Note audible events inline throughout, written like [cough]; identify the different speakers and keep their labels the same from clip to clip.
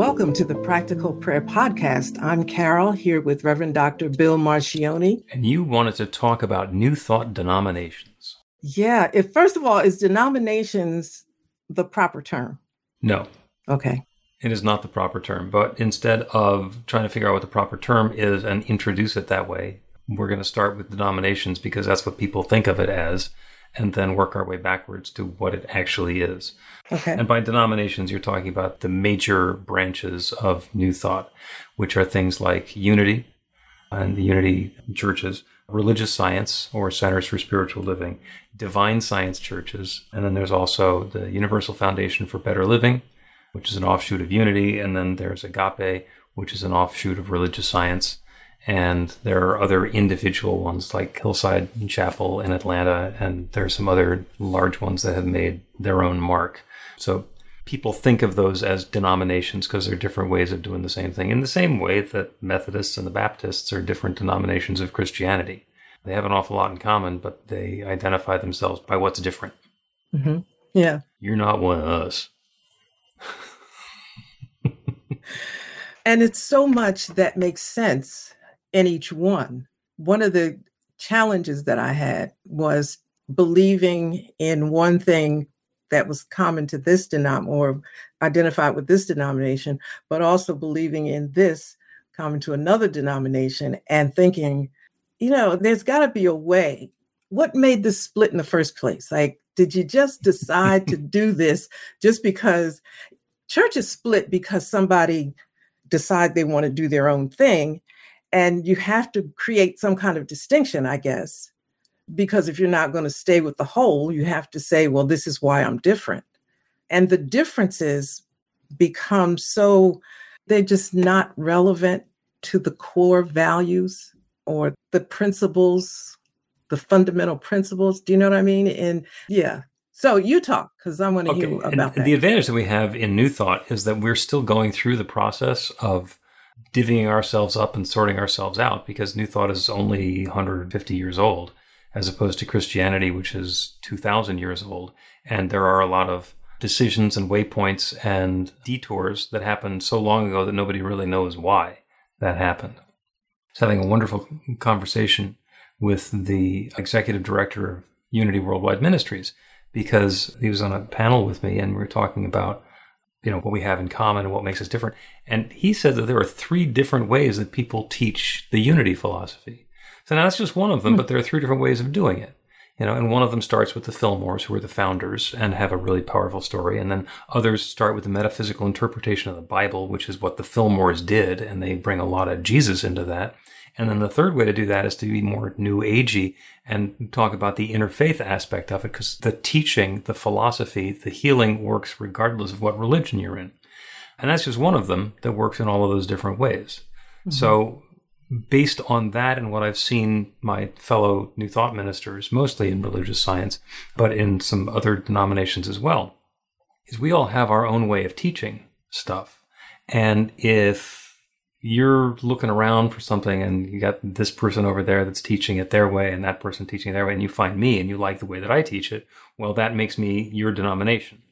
Speaker 1: Welcome to the Practical Prayer Podcast. I'm Carol here with Reverend Dr. Bill Marcione.
Speaker 2: And you wanted to talk about New Thought denominations.
Speaker 1: Yeah, if first of all, is denominations the proper term?
Speaker 2: No,
Speaker 1: Okay.
Speaker 2: it is not the proper term. But instead of trying to figure out what the proper term is and introduce it that way, we're going to start with denominations because that's what people think of it as, and then work our way backwards to what it actually is.
Speaker 1: Okay.
Speaker 2: And by denominations, you're talking about the major branches of New Thought, which are things like unity and the unity churches, religious science or centers for spiritual living, divine science churches, and then there's also the Universal Foundation for Better Living, which is an offshoot of unity, and then there's Agape, which is an offshoot of religious science. And there are other individual ones like Hillside Chapel in Atlanta, and there are some other large ones that have made their own mark. So people think of those as denominations because they're different ways of doing the same thing. In the same way that Methodists and the Baptists are different denominations of Christianity. They have an awful lot in common, but they identify themselves by what's different.
Speaker 1: hmm Yeah.
Speaker 2: You're not one of us. [laughs]
Speaker 1: And it's so much that makes sense in each one. One of the challenges that I had was believing in one thing that was common to this denom or identified with this denomination, but also believing in this common to another denomination and thinking, you know, there's got to be a way. What made this split in the first place? Like, did you just decide to do this just because churches split because somebody decide they want to do their own thing and you have to create some kind of distinction i guess because if you're not going to stay with the whole you have to say well this is why i'm different. And the differences become so they're just not relevant to the core values or the principles the fundamental principles. Do you know what i mean? And yeah. So you talk because i want to hear
Speaker 2: and
Speaker 1: about that.
Speaker 2: the advantage that we have in New Thought is that we're still going through the process of divvying ourselves up and sorting ourselves out because New Thought is only 150 years old, as opposed to Christianity, which is 2,000 years old. And there are a lot of decisions and waypoints and detours that happened so long ago that nobody really knows why that happened. I was having a wonderful conversation with the executive director of Unity Worldwide Ministries because he was on a panel with me and we were talking about you know what we have in common and what makes us different. And he said that there are three different ways that people teach the unity philosophy. So now that's just one of them hmm. but there are three different ways of doing it. You know and one of them starts with the fillmores who are the founders and have a really powerful story. And then others start with the metaphysical interpretation of the bible which is what the fillmores did and they bring a lot of jesus into that and then the third way to do that is to be more new agey and talk about the interfaith aspect of it because the teaching, the philosophy, the healing works regardless of what religion you're in. And that's just one of them that works in all of those different ways. Mm-hmm. So, based on that and what I've seen my fellow New Thought ministers, mostly in religious science, but in some other denominations as well, is we all have our own way of teaching stuff. And if you're looking around for something and you got this person over there that's teaching it their way and that person teaching it their way and you find me and you like the way that I teach it, well, that makes me your denomination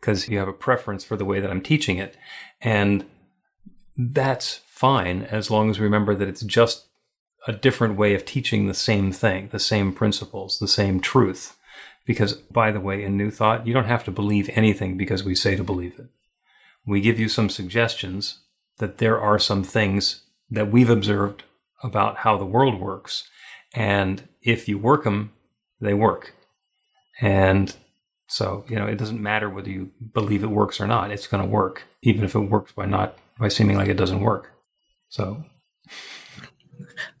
Speaker 2: because you have a preference for the way that I'm teaching it. And that's fine as long as we remember that it's just a different way of teaching the same thing, the same principles, the same truth. Because, by the way, in New Thought, you don't have to believe anything because we say to believe it. We give you some suggestions that there are some things that we've observed about how the world works. And if you work them, they work. And so, you know, it doesn't matter whether you believe it works or not. It's going to work, even if it works by not, by seeming like it doesn't work. So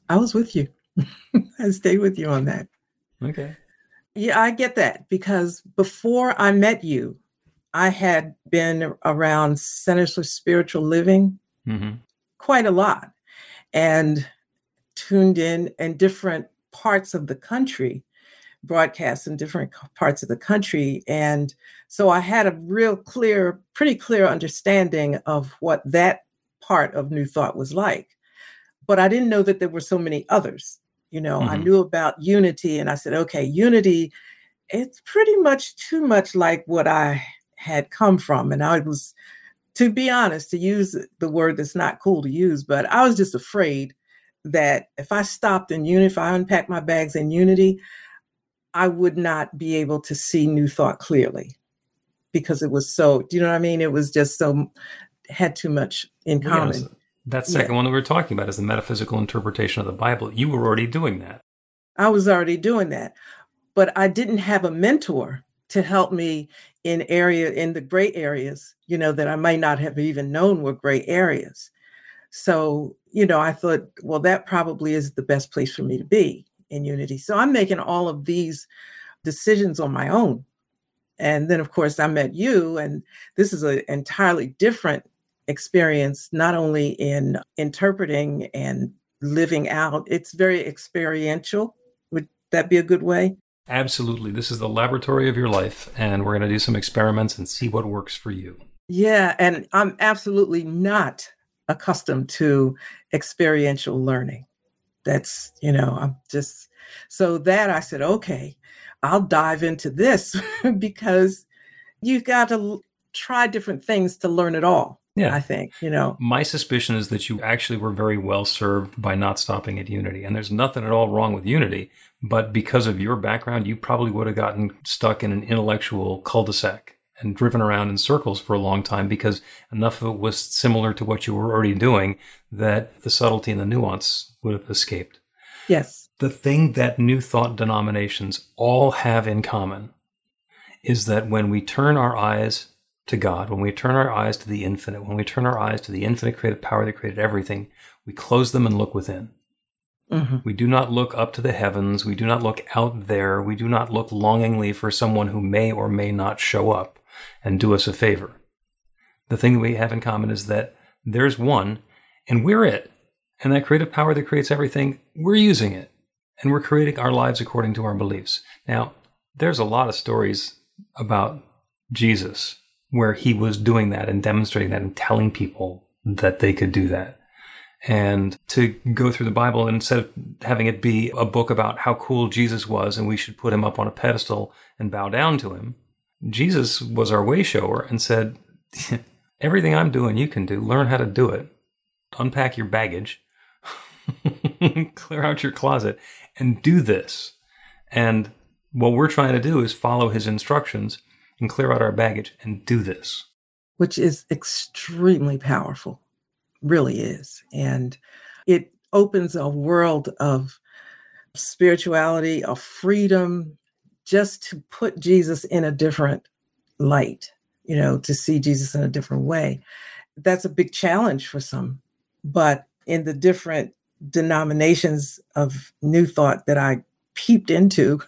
Speaker 1: I was with you. [laughs] I stayed with you on that.
Speaker 2: Okay.
Speaker 1: Yeah, I get that because before I met you, I had been around Centers for Spiritual Living mm-hmm. quite a lot and tuned in in different parts of the country, broadcasts in different parts of the country. And so I had a real clear, pretty clear understanding of what that part of New Thought was like. But I didn't know that there were so many others. You know, mm-hmm. I knew about unity and I said, okay, unity, it's pretty much too much like what I had come from. And I was, to be honest, to use the word that's not cool to use, but I was just afraid that if I stopped in unity, if I unpacked my bags in unity, I would not be able to see new thought clearly because it was so, do you know what I mean? It was just so, had too much in common. Yes.
Speaker 2: That second yeah. one that we are talking about is the metaphysical interpretation of the Bible. You were already doing that.
Speaker 1: I was already doing that, but I didn't have a mentor to help me in area in the gray areas, you know, that I might not have even known were gray areas. So, you know, I thought, well, that probably is the best place for me to be in unity. So I'm making all of these decisions on my own. And then, of course, I met you, and this is an entirely different experience, not only in interpreting and living out, it's very experiential. Would that be a good way?
Speaker 2: Absolutely. This is the laboratory of your life, and we're going to do some experiments and see what works for you.
Speaker 1: Yeah. And I'm absolutely not accustomed to experiential learning. That's, you know, I'm just so that I said, okay, I'll dive into this [laughs] because you've got to try different things to learn it all. Yeah. I think, you know.
Speaker 2: My suspicion is that you actually were very well served by not stopping at Unity. And there's nothing at all wrong with Unity, but because of your background, you probably would have gotten stuck in an intellectual cul-de-sac and driven around in circles for a long time because enough of it was similar to what you were already doing that the subtlety and the nuance would have escaped.
Speaker 1: Yes.
Speaker 2: The thing that new thought denominations all have in common is that when we turn our eyes to God, when we turn our eyes to the infinite, when we turn our eyes to the infinite creative power that created everything, we close them and look within. Mm-hmm. We do not look up to the heavens. We do not look out there. We do not look longingly for someone who may or may not show up and do us a favor. The thing that we have in common is that there's one and we're it. And that creative power that creates everything, we're using it. And we're creating our lives according to our beliefs. Now, there's a lot of stories about Jesus where he was doing that and demonstrating that and telling people that they could do that. And to go through the Bible instead of having it be a book about how cool Jesus was and we should put him up on a pedestal and bow down to him, Jesus was our way shower and said, [laughs] Everything I'm doing, you can do. Learn how to do it. Unpack your baggage, [laughs] clear out your closet, and do this. And what we're trying to do is follow his instructions and clear out our baggage and do this.
Speaker 1: Which is extremely powerful, really is. And it opens a world of spirituality, of freedom, just to put Jesus in a different light, you know, to see Jesus in a different way. That's a big challenge for some. But in the different denominations of New Thought that I peeped into,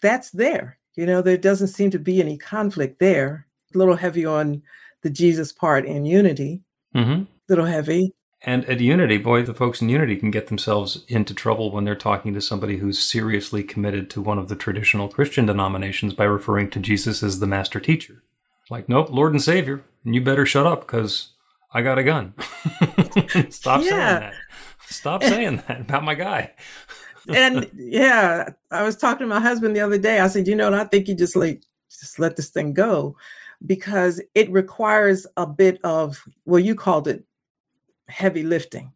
Speaker 1: that's there. You know, there doesn't seem to be any conflict there. A little heavy on the Jesus part in unity. Mm-hmm. Little heavy.
Speaker 2: And at Unity, boy, the folks in Unity can get themselves into trouble when they're talking to somebody who's seriously committed to one of the traditional Christian denominations by referring to Jesus as the master teacher. Like, nope, Lord and Savior, and you better shut up because I got a gun. [laughs] Stop saying that. Stop [laughs] saying that about my guy
Speaker 1: and yeah, I was talking to my husband the other day. I said, you know, I think you just like just let this thing go because it requires a bit of well, you called it heavy lifting,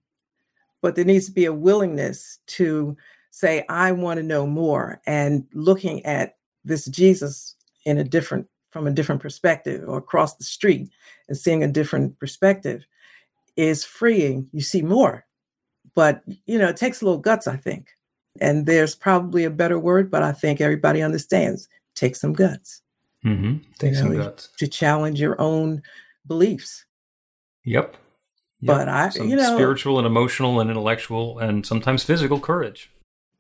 Speaker 1: but there needs to be a willingness to say, I want to know more and looking at this Jesus in a different from a different perspective or across the street and seeing a different perspective is freeing. You see more. But you know, it takes a little guts, I think. And there's probably a better word, but I think everybody understands. Take some guts.
Speaker 2: Mm-hmm. You know,
Speaker 1: to challenge your own beliefs.
Speaker 2: Yep. yep.
Speaker 1: But I,
Speaker 2: some
Speaker 1: you know,
Speaker 2: spiritual and emotional and intellectual and sometimes physical courage.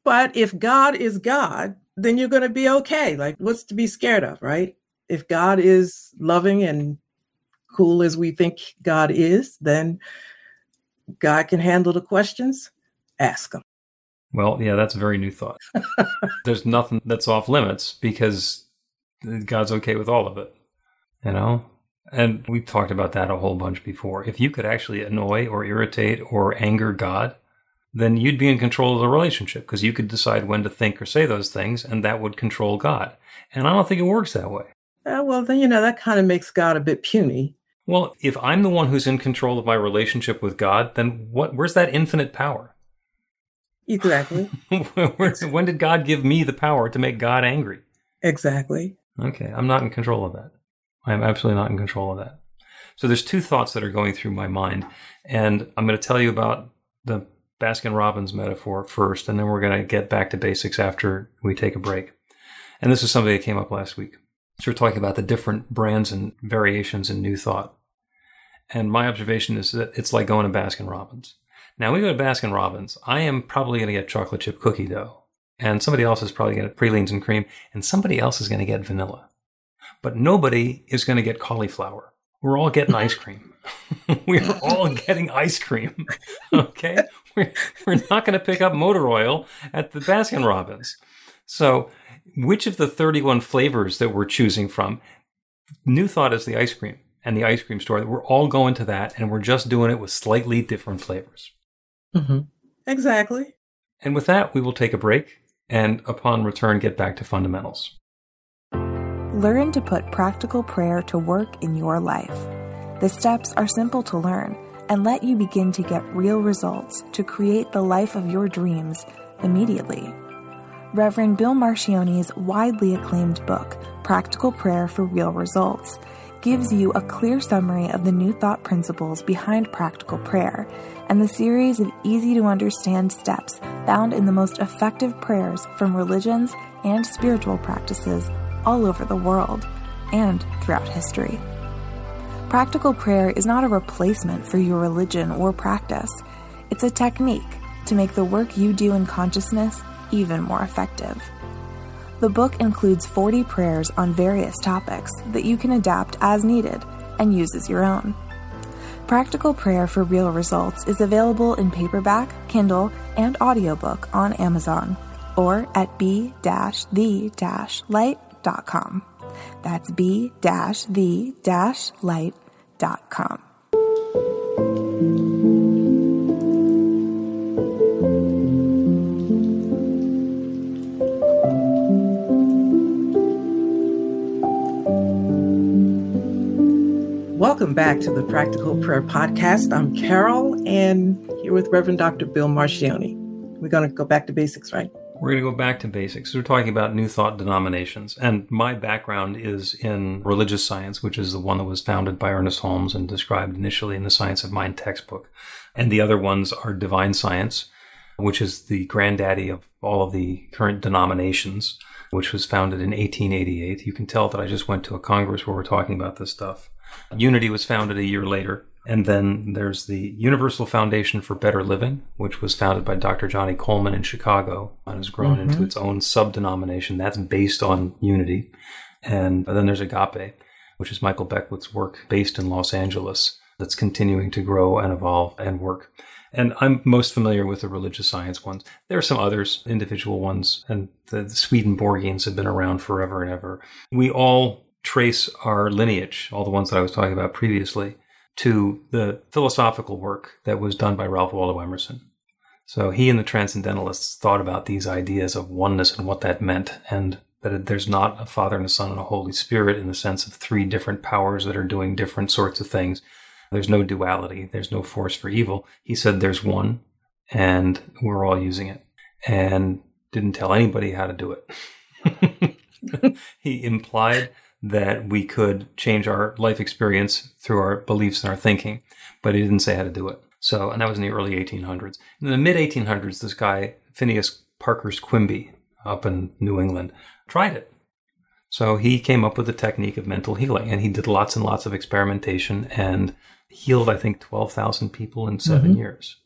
Speaker 1: But if God is God, then you're going to be okay. Like, what's to be scared of, right? If God is loving and cool as we think God is, then God can handle the questions. Ask Him.
Speaker 2: Well, yeah, that's a very new thought. [laughs] There's nothing that's off limits because God's okay with all of it, you know? And we've talked about that a whole bunch before. If you could actually annoy or irritate or anger God, then you'd be in control of the relationship because you could decide when to think or say those things, and that would control God. And I don't think it works that way.
Speaker 1: Uh, well, then, you know, that kind of makes God a bit puny.
Speaker 2: Well, if I'm the one who's in control of my relationship with God, then what? Where's that infinite power?
Speaker 1: Exactly. [laughs]
Speaker 2: when did God give me the power to make God angry?
Speaker 1: Exactly.
Speaker 2: Okay, I'm not in control of that. I'm absolutely not in control of that. So there's two thoughts that are going through my mind, and I'm going to tell you about the Baskin Robbins metaphor first, and then we're going to get back to basics after we take a break. And this is something that came up last week. So we're talking about the different brands and variations in New Thought. And my observation is that it's like going to Baskin Robbins. Now we go to Baskin Robbins. I am probably going to get chocolate chip cookie dough, and somebody else is probably going to get pralines and cream, and somebody else is going to get vanilla. But nobody is going to get cauliflower. We're all getting ice cream. [laughs] we're all getting ice cream. [laughs] okay? We're, we're not going to pick up motor oil at the Baskin Robbins. So, which of the 31 flavors that we're choosing from, New Thought is the ice cream and the ice cream store. We're all going to that, and we're just doing it with slightly different flavors.
Speaker 1: Mm-hmm. Exactly.
Speaker 2: And with that, we will take a break and upon return, get back to fundamentals.
Speaker 3: Learn to put practical prayer to work in your life. The steps are simple to learn and let you begin to get real results to create the life of your dreams immediately. Reverend Bill Marcione's widely acclaimed book, Practical Prayer for Real Results, gives you a clear summary of the New Thought principles behind practical prayer and the series of easy to understand steps found in the most effective prayers from religions and spiritual practices all over the world and throughout history. Practical prayer is not a replacement for your religion or practice, it's a technique to make the work you do in consciousness even more effective. The book includes 40 prayers on various topics that you can adapt as needed and use as your own. Practical Prayer for Real Results is available in paperback, Kindle, and audiobook on Amazon or at b-the-light.com. That's b-the-light.com.
Speaker 1: Welcome back to the Practical Prayer Podcast. I'm Carol and here with Reverend Dr. Bill Marcione. We're going to go back to basics, right?
Speaker 2: We're going to go back to basics. We're talking about New Thought denominations. And my background is in religious science, which is the one that was founded by Ernest Holmes and described initially in the Science of Mind textbook. And the other ones are divine science, which is the granddaddy of all of the current denominations, which was founded in 1888. You can tell that I just went to a congress where we're talking about this stuff. Unity was founded a year later. And then there's the Universal Foundation for Better Living, which was founded by Dr. Johnnie Colemon in Chicago and has grown mm-hmm. into its own sub denomination. That's based on unity. And then there's Agape, which is Michael Beckwith's work based in Los Angeles that's continuing to grow and evolve and work. And I'm most familiar with the religious science ones. There are some others, individual ones, and the, the Swedenborgians have been around forever and ever. We all trace our lineage, all the ones that I was talking about previously, to the philosophical work that was done by Ralph Waldo Emerson. So he and the Transcendentalists thought about these ideas of oneness and what that meant, and that there's not a Father and a Son and a Holy Spirit in the sense of three different powers that are doing different sorts of things. There's no duality, there's no force for evil. He said there's one, and we're all using it, and didn't tell anybody how to do it. [laughs] he implied that we could change our life experience through our beliefs and our thinking, but he didn't say how to do it. So, and that was in the early 1800s. In the mid 1800s, this guy, Phineas Parkhurst Quimby, up in New England, tried it. So he came up with the technique of mental healing and he did lots and lots of experimentation and healed, I think, 12,000 people in 7 mm-hmm. years.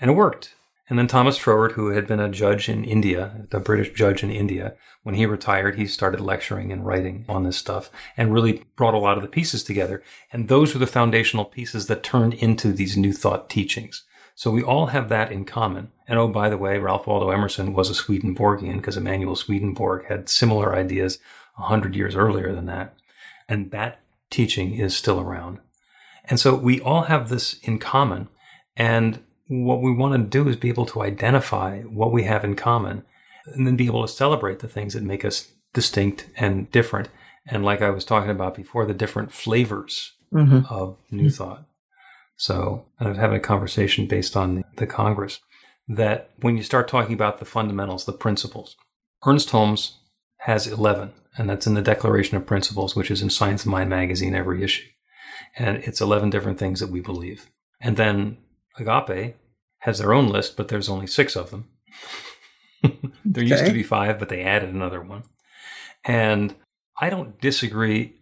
Speaker 2: And it worked. And then Thomas Troward, who had been a judge in India, a British judge in India, when he retired, he started lecturing and writing on this stuff and really brought a lot of the pieces together. And those were the foundational pieces that turned into these new thought teachings. So we all have that in common. And oh, by the way, Ralph Waldo Emerson was a Swedenborgian because Emanuel Swedenborg had similar ideas a hundred years earlier than that. And that teaching is still around. And so we all have this in common. And what we want to do is be able to identify what we have in common and then be able to celebrate the things that make us distinct and different. And like I was talking about before, the different flavors mm-hmm. of New Thought. So I was having a conversation based on the Congress that when you start talking about the fundamentals, the principles, Ernest Holmes has 11, and that's in the Declaration of Principles, which is in Science of Mind magazine every issue. And it's 11 different things that we believe. And then Agape has their own list, but there's only six of them. [laughs] there okay. used to be five, but they added another one. And I don't disagree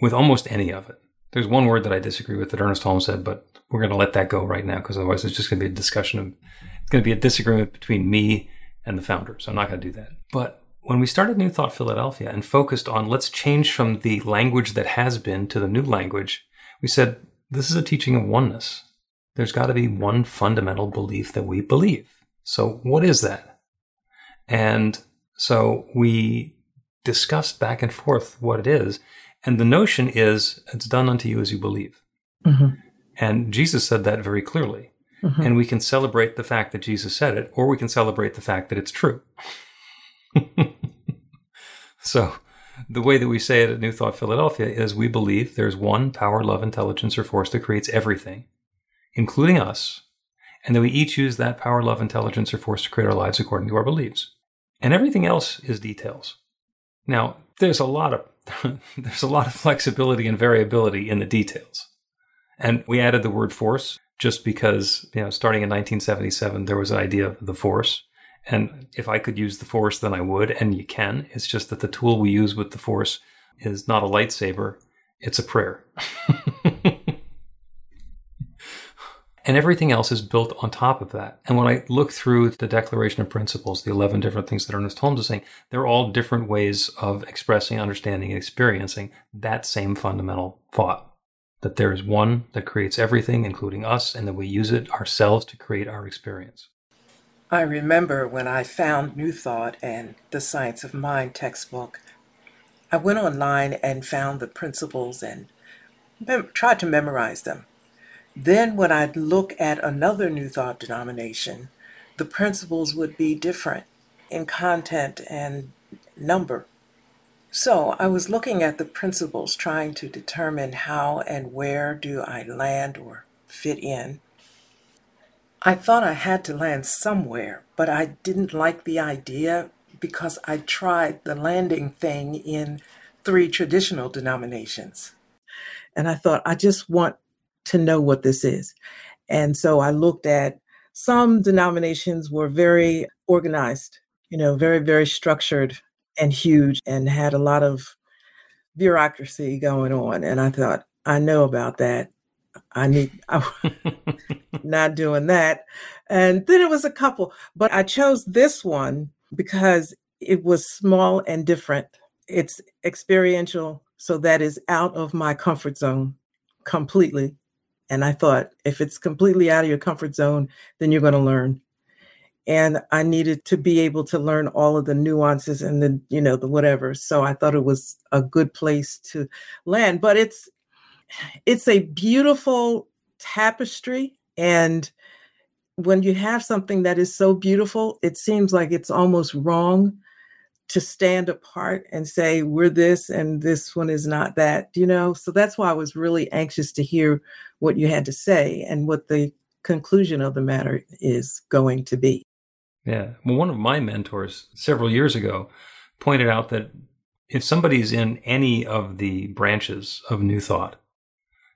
Speaker 2: with almost any of it. There's one word that I disagree with that Ernest Holmes said, but we're going to let that go right now because otherwise it's just going to be a discussion of, it's going to be a disagreement between me and the founder. So I'm not going to do that. But when we started New Thought Philadelphia and focused on let's change from the language that has been to the new language, we said this is a teaching of oneness there's got to be one fundamental belief that we believe. So, what is that? And so we discussed back and forth what it is. And the notion is it's done unto you as you believe. Mm-hmm. And Jesus said that very clearly. Mm-hmm. And we can celebrate the fact that Jesus said it, or we can celebrate the fact that it's true. [laughs] so, the way that we say it at New Thought Philadelphia is we believe there's one power, love, intelligence, or force that creates everything including us, and that we each use that power, love, intelligence, or force to create our lives according to our beliefs. And everything else is details. Now, there's a lot of [laughs] there's a lot of flexibility and variability in the details. And we added the word force just because, you know, starting in 1977, there was an idea of the force. And if I could use the force, then I would, and you can. It's just that the tool we use with the force is not a lightsaber, it's a prayer. [laughs] And everything else is built on top of that. And when I look through the Declaration of Principles, the 11 different things that Ernest Holmes is saying, they're all different ways of expressing, understanding, and experiencing that same fundamental thought that there is one that creates everything, including us, and that we use it ourselves to create our experience.
Speaker 1: I remember when I found New Thought and the Science of Mind textbook, I went online and found the principles and mem- tried to memorize them. Then, when I'd look at another New Thought denomination, the principles would be different in content and number. So I was looking at the principles, trying to determine how and where do I land or fit in. I thought I had to land somewhere, but I didn't like the idea because I tried the landing thing in three traditional denominations. And I thought, I just want to know what this is. And so I looked at some denominations were very organized, you know, very, very structured and huge and had a lot of bureaucracy going on. And I thought, I know about that. I need, [laughs] I'm not doing that. And then it was a couple, but I chose this one because it was small and different. It's experiential. So that is out of my comfort zone completely. And I thought, if it's completely out of your comfort zone, then you're going to learn. And I needed to be able to learn all of the nuances and the, you know, the whatever. So I thought it was a good place to land. But it's it's a beautiful tapestry. And when you have something that is so beautiful, it seems like it's almost wrong to stand apart and say we're this and this one is not that you know? So that's why i was really anxious to hear what you had to say and what the conclusion of the matter is going to be.
Speaker 2: Yeah. Well one of my mentors several years ago pointed out that if somebody's in any of the branches of New Thought,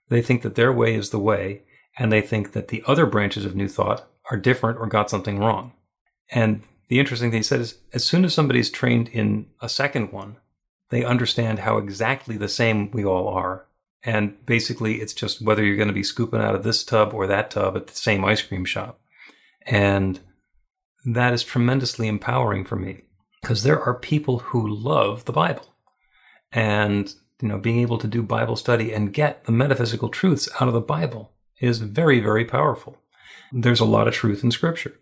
Speaker 2: they think that their way is the way, and they think that the other branches of New Thought are different or got something wrong. And the interesting thing he said is as soon as somebody's trained in a second one, they understand how exactly the same we all are. And basically, it's just whether you're going to be scooping out of this tub or that tub at the same ice cream shop. And that is tremendously empowering for me because there are people who love the Bible. And, you know, being able to do Bible study and get the metaphysical truths out of the Bible is very, very powerful. There's a lot of truth in Scripture.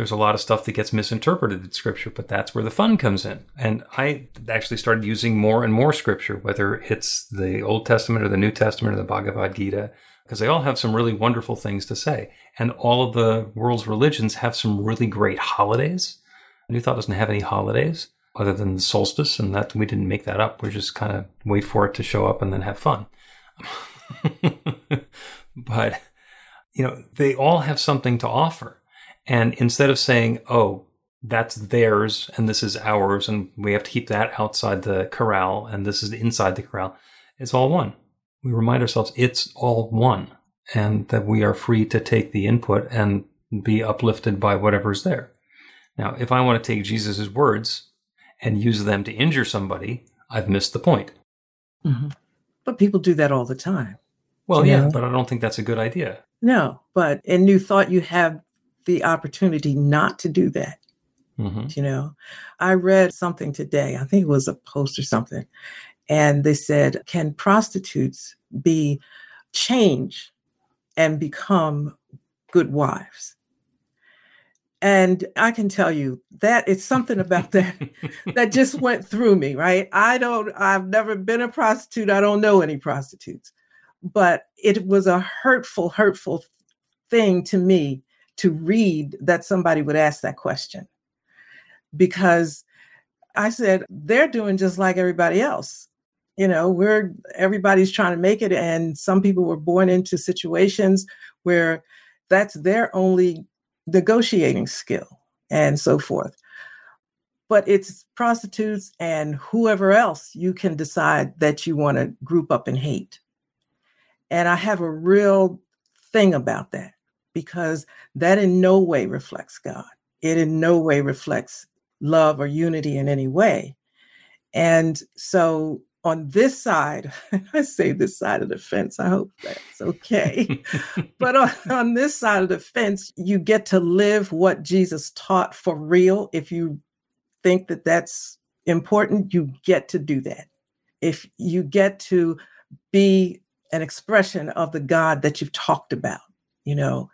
Speaker 2: There's a lot of stuff that gets misinterpreted in Scripture, but that's where the fun comes in. And I actually started using more and more Scripture, whether it's the Old Testament or the New Testament or the Bhagavad Gita, because they all have some really wonderful things to say. And all of the world's religions have some really great holidays. New Thought doesn't have any holidays other than the solstice, and that we didn't make that up. We're just kind of wait for it to show up and then have fun. [laughs] but you know, they all have something to offer. And instead of saying, "Oh, that's theirs and this is ours and we have to keep that outside the corral and this is inside the corral," it's all one. We remind ourselves it's all one and that we are free to take the input and be uplifted by whatever's there. Now, if I want to take Jesus' words and use them to injure somebody, I've missed the point.
Speaker 1: Mm-hmm. But people do that all the time.
Speaker 2: Well, yeah, know? but I don't think that's a good idea.
Speaker 1: No, but in New Thought, you have the opportunity not to do that. Mm-hmm. You know, I read something today, I think it was a post or something, and they said, Can prostitutes be change and become good wives? And I can tell you that it's something about that [laughs] that just went through me, right? I don't, I've never been a prostitute. I don't know any prostitutes, but it was a hurtful, hurtful thing to me to read that somebody would ask that question because I said, they're doing just like everybody else. You know, we're everybody's trying to make it. And some people were born into situations where that's their only negotiating skill and so forth. But it's prostitutes and whoever else you can decide that you want to group up and hate. And I have a real thing about that because that in no way reflects God. It in no way reflects love or unity in any way. And so on this side, [laughs] I say this side of the fence, I hope that's okay. [laughs] but on, on this side of the fence, you get to live what Jesus taught for real. If you think that that's important, you get to do that. If you get to be an expression of the God that you've talked about, you know,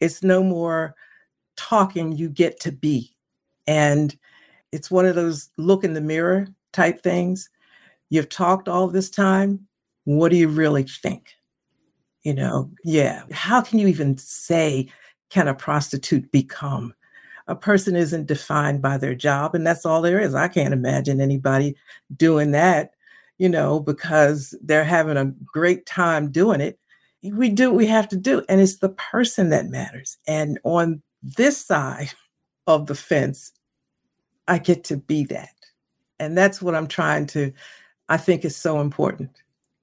Speaker 1: it's no more talking, you get to be. And it's one of those look in the mirror type things You've talked all this time. What do you really think? You know, yeah. How can you even say, can a prostitute become? A person isn't defined by their job, and that's all there is. I can't imagine anybody doing that, you know, because they're having a great time doing it. We do what we have to do, and it's the person that matters. And on this side of the fence, I get to be that. And that's what I'm trying to I think is so important.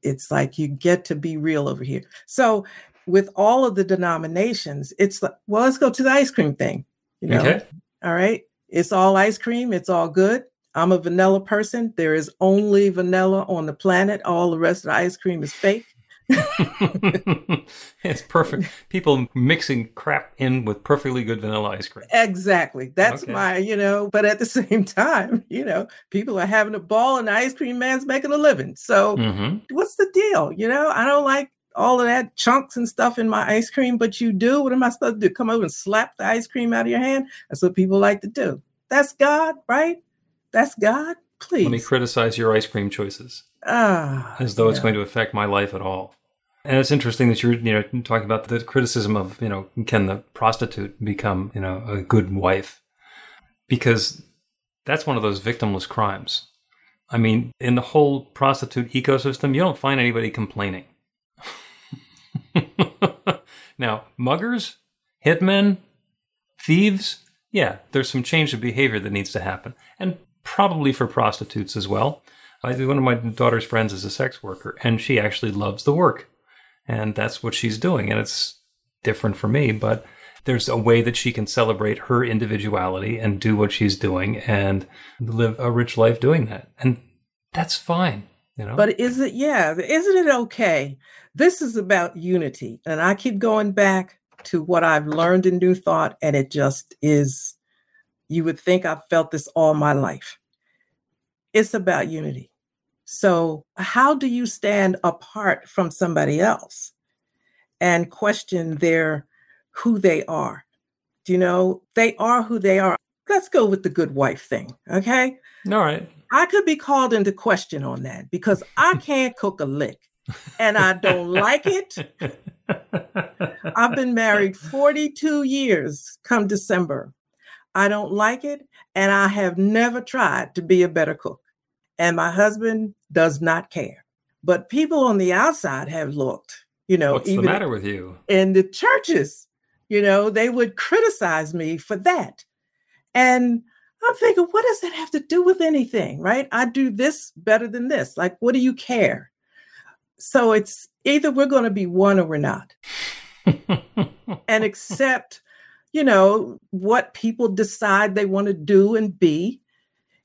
Speaker 1: It's like you get to be real over here. So with all of the denominations, it's like, well, let's go to the ice cream thing. You know? Okay. All right. It's all ice cream. It's all good. I'm a vanilla person. There is only vanilla on the planet. All the rest of the ice cream is fake. [laughs]
Speaker 2: it's perfect. People mixing crap in with perfectly good vanilla ice cream.
Speaker 1: Exactly. That's okay. my, you know, but at the [laughs] same time, you know, people are having a ball and the ice cream man's making a living. So mm-hmm. what's the deal? You know, I don't like all of that chunks and stuff in my ice cream, but you do. What am I supposed to do? Come over and slap the ice cream out of your hand? That's what people like to do. That's God, right? That's God. Please.
Speaker 2: Let me criticize your ice cream choices. Ah, as though yeah. it's going to affect my life at all. And it's interesting that you're, you know, talking about the criticism of, you know, can the prostitute become, you know, a good wife? Because that's one of those victimless crimes. I mean, in the whole prostitute ecosystem, you don't find anybody complaining. [laughs] now, muggers, hitmen, thieves, yeah, there's some change of behavior that needs to happen. And probably for prostitutes as well. I, one of my daughter's friends is a sex worker, and she actually loves the work, and that's what she's doing, and it's different for me, but there's a way that she can celebrate her individuality and do what she's doing and live a rich life doing that, and that's fine. You know?
Speaker 1: But is it, yeah, isn't it okay? This is about unity. And I keep going back to what I've learned in New Thought, and it just is, you would think I've felt this all my life. It's about unity. So, how do you stand apart from somebody else and question their who they are? Do you know they are who they are? Let's go with the good wife thing, okay?
Speaker 2: All right.
Speaker 1: I could be called into question on that because I [laughs] can't cook a lick and I don't like it. I've been married 42 years come December. I don't like it and I have never tried to be a better cook. And my husband does not care. But people on the outside have looked, you know,
Speaker 2: What's
Speaker 1: even
Speaker 2: the matter with you?
Speaker 1: in the churches, you know, they would criticize me for that. And I'm thinking, what does that have to do with anything, right? I do this better than this. Like, what do you care? So it's either we're going to be one or we're not [laughs] and accept, you know, what people decide they want to do and be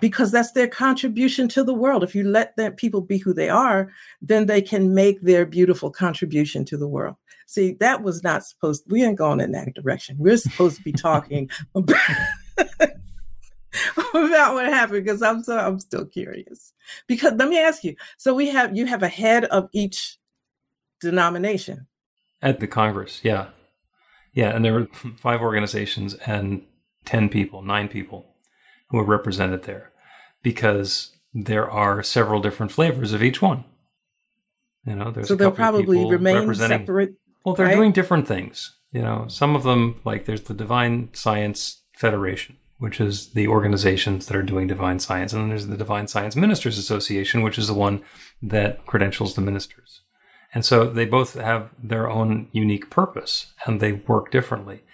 Speaker 1: because that's their contribution to the world. If you let that people be who they are, then they can make their beautiful contribution to the world. See, that was not supposed. We ain't going in that direction. We're supposed to be talking [laughs] about, [laughs] about what happened because I'm so I'm still curious. Because let me ask you. So we have you have a head of each denomination.
Speaker 2: At the Congress, yeah. Yeah, and there were five organizations and 10 people, nine people who are represented there because there are several different flavors of each one. You know, there's
Speaker 1: So they'll probably remain separate.
Speaker 2: Well, they're
Speaker 1: right?
Speaker 2: doing different things. You know, some of them, like there's the Divine Science Federation, which is the organizations that are doing divine science. And then there's the Divine Science Ministers Association, which is the one that credentials the ministers. And so they both have their own unique purpose and they work differently.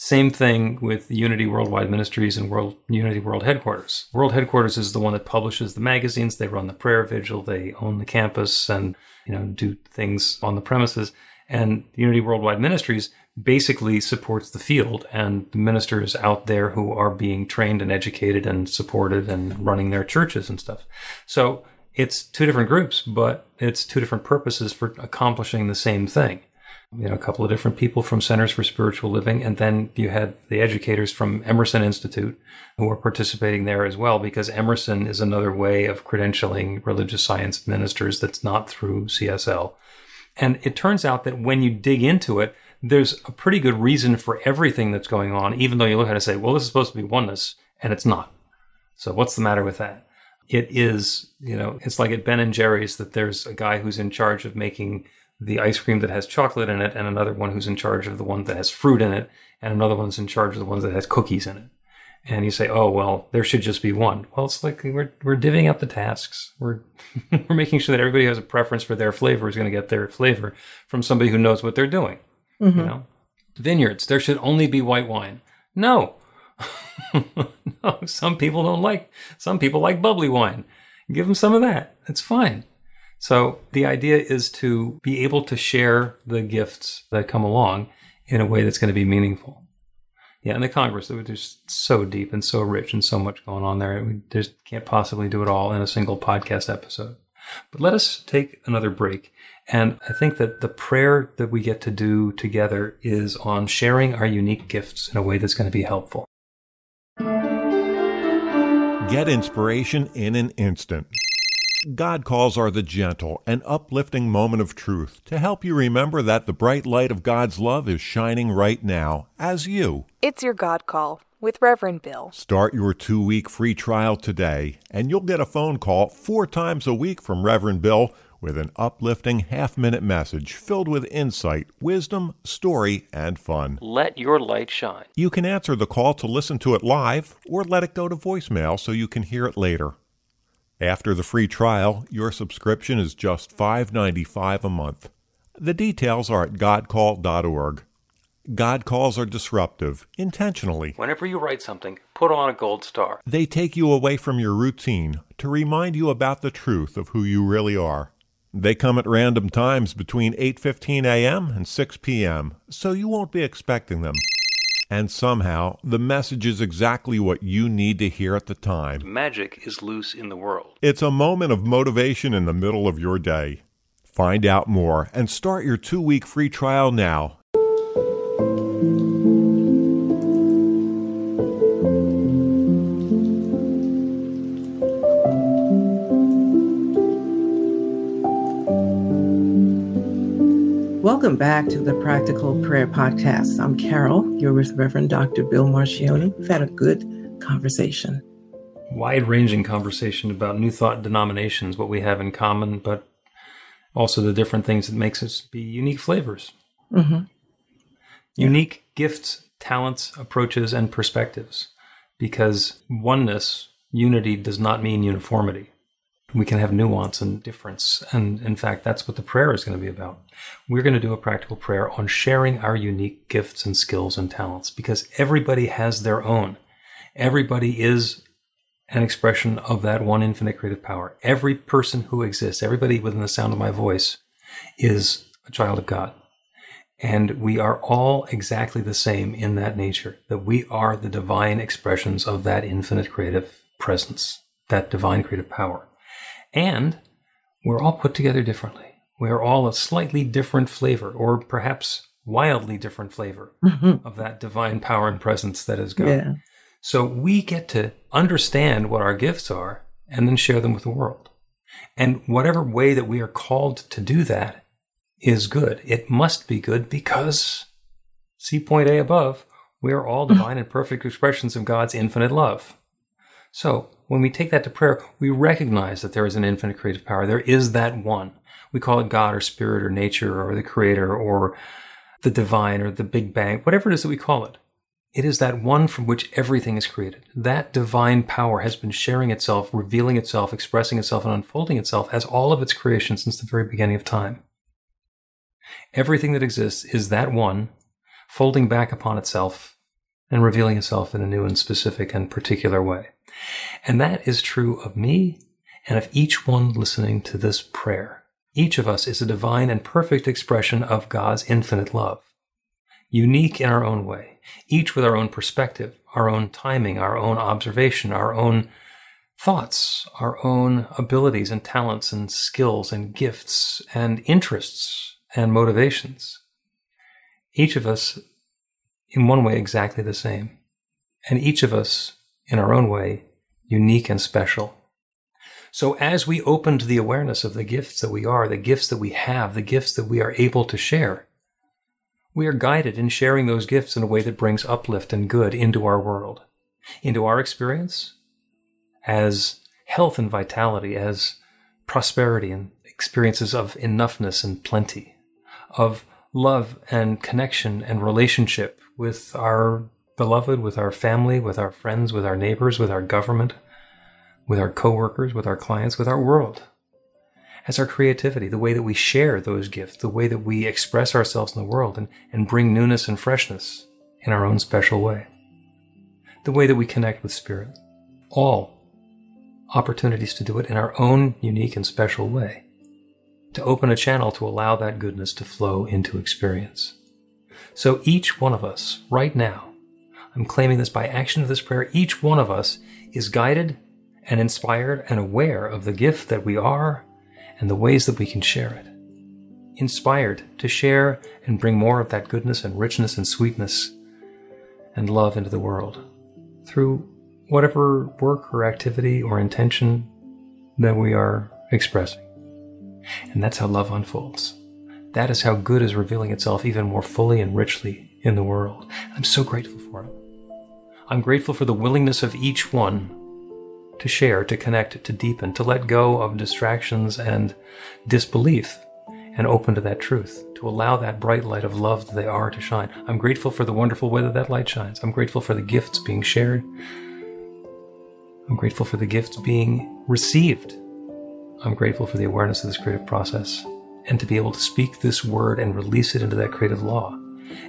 Speaker 2: Same thing with Unity Worldwide Ministries and World Unity World Headquarters. World Headquarters is the one that publishes the magazines. They run the prayer vigil. They own the campus and you know do things on the premises. And Unity Worldwide Ministries basically supports the field and the ministers out there who are being trained and educated and supported and running their churches and stuff. So it's two different groups, but it's two different purposes for accomplishing the same thing you know, a couple of different people from Centers for Spiritual Living, and then you had the educators from Emerson Institute who were participating there as well, because Emerson is another way of credentialing religious science ministers that's not through CSL. And it turns out that when you dig into it, there's a pretty good reason for everything that's going on, even though you look at it and say, well, this is supposed to be oneness, and it's not. So what's the matter with that? It is, you know, it's like at Ben and Jerry's that there's a guy who's in charge of making the ice cream that has chocolate in it, and another one who's in charge of the one that has fruit in it, and another one's in charge of the ones that has cookies in it. And you say, oh well, there should just be one. Well, it's like we're we're divvying up the tasks. We're [laughs] we're making sure that everybody who has a preference for their flavor is going to get their flavor from somebody who knows what they're doing. You mm-hmm. know, vineyards. There should only be white wine. No, [laughs] no. Some people don't like. Some people like bubbly wine. Give them some of that. It's fine. So the idea is to be able to share the gifts that come along in a way that's going to be meaningful. Yeah, and the Congress, it was just so deep and so rich and so much going on there. We just can't possibly do it all in a single podcast episode. But let us take another break. And I think that the prayer that we get to do together is on sharing our unique gifts in a way that's going to be helpful.
Speaker 4: Get inspiration in an instant. God calls are the gentle and uplifting moment of truth to help you remember that the bright light of God's love is shining right now as you.
Speaker 3: It's your God call with Reverend Bill.
Speaker 4: Start your two week free trial today, and you'll get a phone call four times a week from Reverend Bill with an uplifting half minute message filled with insight, wisdom, story, and fun.
Speaker 2: Let your light shine.
Speaker 4: You can answer the call to listen to it live or let it go to voicemail so you can hear it later. After the free trial, your subscription is just $5.95 a month. The details are at godcall.org. God calls are disruptive, intentionally.
Speaker 2: Whenever you write something, put on a gold star.
Speaker 4: They take you away from your routine to remind you about the truth of who you really are. They come at random times between 8:15 a.m. and 6 p.m., so you won't be expecting them. And somehow, the message is exactly what you need to hear at the time.
Speaker 2: Magic is loose in the world.
Speaker 4: It's a moment of motivation in the middle of your day. Find out more and start your 2-week free trial now
Speaker 1: Welcome back to the Practical Prayer Podcast. I'm Carol. You're with Reverend Dr. Bill Marcione. We've had a good conversation.
Speaker 2: Wide ranging conversation about New Thought denominations, what we have in common, but also the different things that makes us be unique flavors.
Speaker 1: Mm-hmm.
Speaker 2: Unique gifts, talents, approaches, and perspectives. Because oneness, unity, does not mean uniformity we can have nuance and difference. And in fact, that's what the prayer is going to be about. We're going to do a practical prayer on sharing our unique gifts and skills and talents because everybody has their own. Everybody is an expression of that one infinite creative power. Every person who exists, everybody within the sound of my voice is a child of God. And we are all exactly the same in that nature, that we are the divine expressions of that infinite creative presence, that divine creative power. And we're all put together differently. We're all a slightly different flavor, or perhaps wildly different flavor
Speaker 1: Mm-hmm.
Speaker 2: of that divine power and presence that is God.
Speaker 1: Yeah.
Speaker 2: So we get to understand what our gifts are and then share them with the world. And whatever way that we are called to do that is good. It must be good because, see point A above, we are all [laughs] divine and perfect expressions of God's infinite love. So when we take that to prayer, we recognize that there is an infinite creative power. There is that one. We call it God or spirit or nature or the creator or the divine or the big bang, whatever it is that we call it. It is that one from which everything is created. That divine power has been sharing itself, revealing itself, expressing itself, and unfolding itself as all of its creation since the very beginning of time. Everything that exists is that one folding back upon itself and revealing itself in a new and specific and particular way. And that is true of me and of each one listening to this prayer. Each of us is a divine and perfect expression of God's infinite love, unique in our own way, each with our own perspective, our own timing, our own observation, our own thoughts, our own abilities and talents and skills and gifts and interests and motivations. Each of us, in one way, exactly the same. And each of us, in our own way, unique and special. So as we open to the awareness of the gifts that we are, the gifts that we have, the gifts that we are able to share, we are guided in sharing those gifts in a way that brings uplift and good into our world, into our experience as health and vitality, as prosperity and experiences of enoughness and plenty, of love and connection and relationship with our beloved, with our family, with our friends, with our neighbors, with our government, with our coworkers, with our clients, with our world. As our creativity, the way that we share those gifts, the way that we express ourselves in the world and, and bring newness and freshness in our own special way. The way that we connect with spirit. All opportunities to do it in our own unique and special way. To open a channel to allow that goodness to flow into experience. So each one of us, right now, I'm claiming this by action of this prayer, each one of us is guided and inspired and aware of the gift that we are and the ways that we can share it. Inspired to share and bring more of that goodness and richness and sweetness and love into the world through whatever work or activity or intention that we are expressing. And that's how love unfolds. That is how good is revealing itself even more fully and richly in the world. I'm so grateful for it. I'm grateful for the willingness of each one to share, to connect, to deepen, to let go of distractions and disbelief and open to that truth, to allow that bright light of love that they are to shine. I'm grateful for the wonderful way that that light shines. I'm grateful for the gifts being shared. I'm grateful for the gifts being received. I'm grateful for the awareness of this creative process and to be able to speak this word and release it into that creative law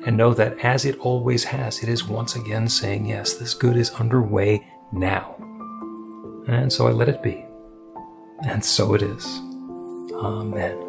Speaker 2: and know that as it always has, it is once again saying, Yes, this good is underway now. And so I let it be. And so it is. Amen.